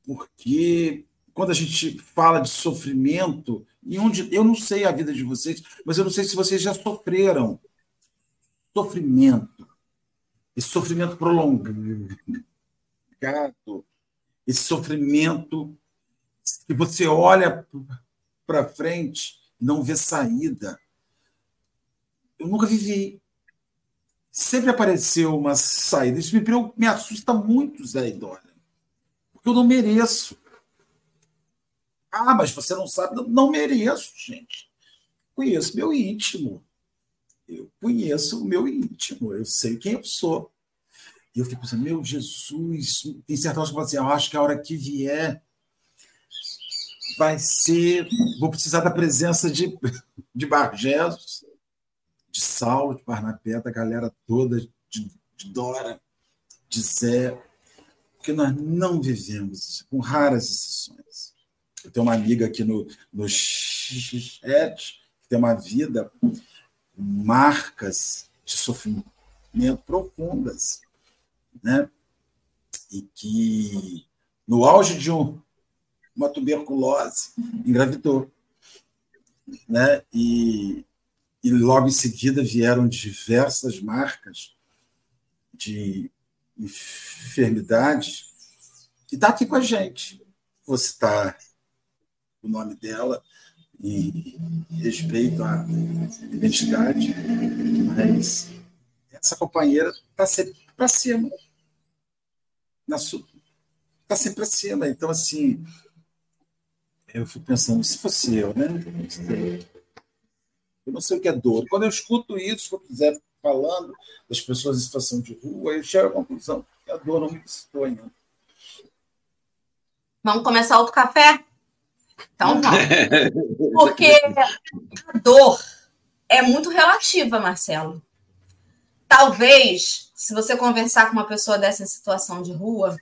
B: porque quando a gente fala de sofrimento, e onde eu não sei a vida de vocês, mas eu não sei se vocês já sofreram sofrimento, esse sofrimento prolongado, esse sofrimento que você olha para frente e não vê saída. Eu nunca vivi. Sempre apareceu uma saída. Isso me, me assusta muito, Zé Idólia. Porque eu não mereço. Ah, mas você não sabe. Não mereço, gente. Conheço meu íntimo. Eu conheço o meu íntimo. Eu sei quem eu sou. E eu fico pensando, meu Jesus, tem certas horas que eu falo assim, eu acho que a hora que vier vai ser. Vou precisar da presença de, de Bargesos, de Saulo, de Barnabé, da galera toda, de, de Dora, de Zé, porque nós não vivemos, com raras exceções. Eu tenho uma amiga aqui no, no chat que tem uma vida com marcas de sofrimento profundas, né? E que, no auge de um, uma tuberculose, engravidou. Né? E, e logo em seguida vieram diversas marcas de enfermidade e está aqui com a gente. Vou citar o nome dela e respeito à identidade, mas essa companheira está sempre para cima. Está sempre para cima. Então, assim, eu fico pensando, se fosse eu, né? Eu não sei o que é dor. Quando eu escuto isso, quando quiser falando das pessoas em situação de rua, eu chego à conclusão que a dor não me visitou ainda.
A: Vamos começar outro café? Então vamos. (laughs) Porque a dor é muito relativa, Marcelo. Talvez, se você conversar com uma pessoa dessa situação de rua,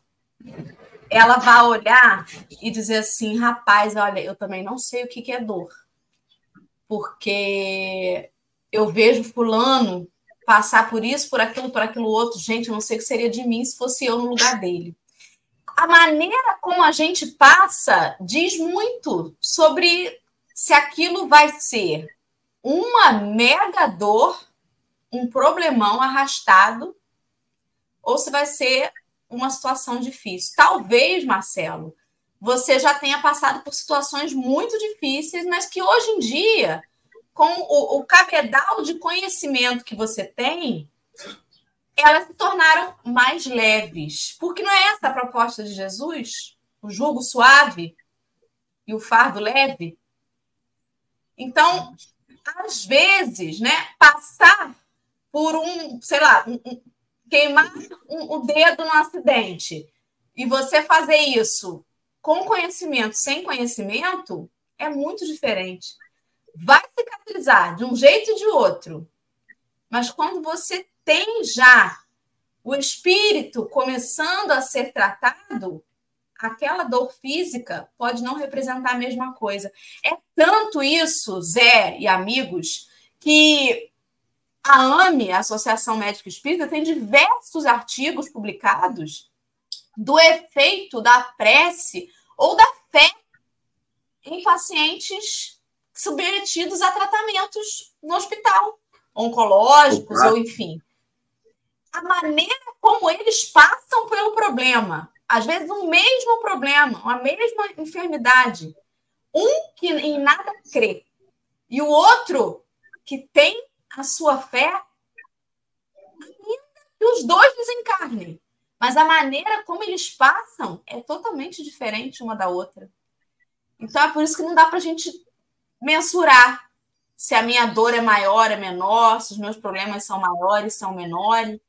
A: ela vai olhar e dizer assim: rapaz, olha, eu também não sei o que é dor. Porque eu vejo Fulano passar por isso, por aquilo, por aquilo outro. Gente, eu não sei o que seria de mim se fosse eu no lugar dele a maneira como a gente passa diz muito sobre se aquilo vai ser uma mega dor, um problemão arrastado, ou se vai ser uma situação difícil. Talvez, Marcelo, você já tenha passado por situações muito difíceis, mas que hoje em dia, com o, o cabedal de conhecimento que você tem, elas se tornaram mais leves. Porque não é essa a proposta de Jesus? O jugo suave e o fardo leve? Então, às vezes, né, passar por um, sei lá, um, um, queimar o um, dedo no acidente e você fazer isso com conhecimento, sem conhecimento, é muito diferente. Vai cicatrizar de um jeito e de outro. Mas quando você tem já o espírito começando a ser tratado, aquela dor física pode não representar a mesma coisa. É tanto isso, Zé e amigos, que a AME, a Associação Médica Espírita, tem diversos artigos publicados do efeito da prece ou da fé em pacientes submetidos a tratamentos no hospital, oncológicos ou enfim. A maneira como eles passam pelo problema, às vezes o mesmo problema, a mesma enfermidade, um que em nada crê e o outro que tem a sua fé, ainda que os dois desencarnem. Mas a maneira como eles passam é totalmente diferente uma da outra. Então é por isso que não dá para a gente mensurar se a minha dor é maior, é menor, se os meus problemas são maiores, são menores.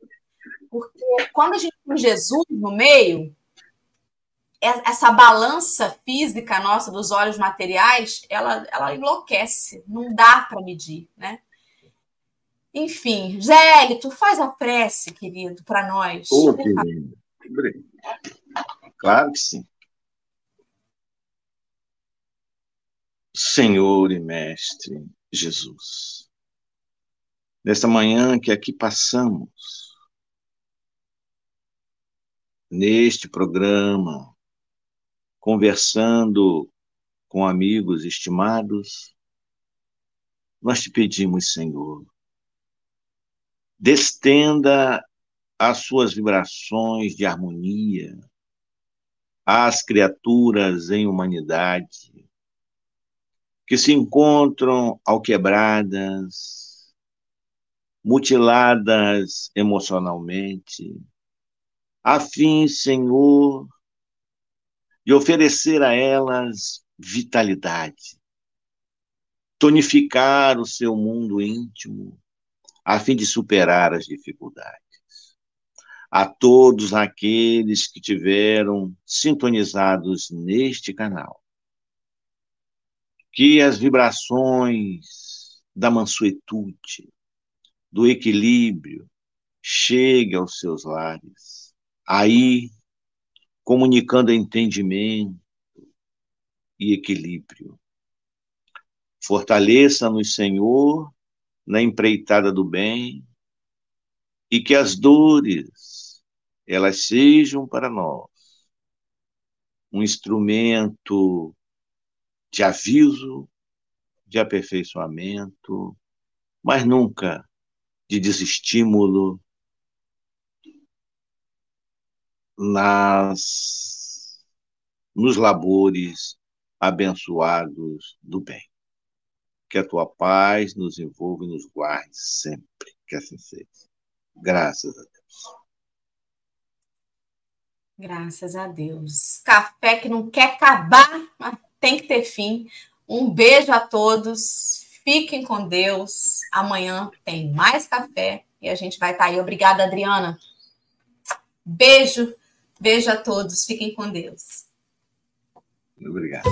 A: Porque quando a gente tem Jesus no meio, é, essa balança física nossa dos olhos materiais, ela, ela enlouquece, não dá para medir, né? Enfim, Zé, tu faz a prece, querido, para nós.
C: Ô, oh, querido. Claro que sim. Senhor e Mestre Jesus, nesta manhã que aqui passamos, neste programa, conversando com amigos estimados, nós te pedimos, Senhor, destenda as suas vibrações de harmonia às criaturas em humanidade que se encontram alquebradas, mutiladas emocionalmente, a fim, Senhor, de oferecer a elas vitalidade, tonificar o seu mundo íntimo, a fim de superar as dificuldades. A todos aqueles que tiveram sintonizados neste canal, que as vibrações da mansuetude, do equilíbrio, cheguem aos seus lares. Aí, comunicando entendimento e equilíbrio. Fortaleça-nos, Senhor, na empreitada do bem, e que as dores elas sejam para nós um instrumento de aviso, de aperfeiçoamento, mas nunca de desestímulo nas nos labores abençoados do bem. Que a tua paz nos envolva e nos guarde sempre. Que assim seja. Graças a Deus.
A: Graças a Deus. Café que não quer acabar, mas tem que ter fim. Um beijo a todos. Fiquem com Deus. Amanhã tem mais café e a gente vai estar aí. Obrigada, Adriana. Beijo. Beijo a todos. Fiquem com Deus.
C: Obrigado.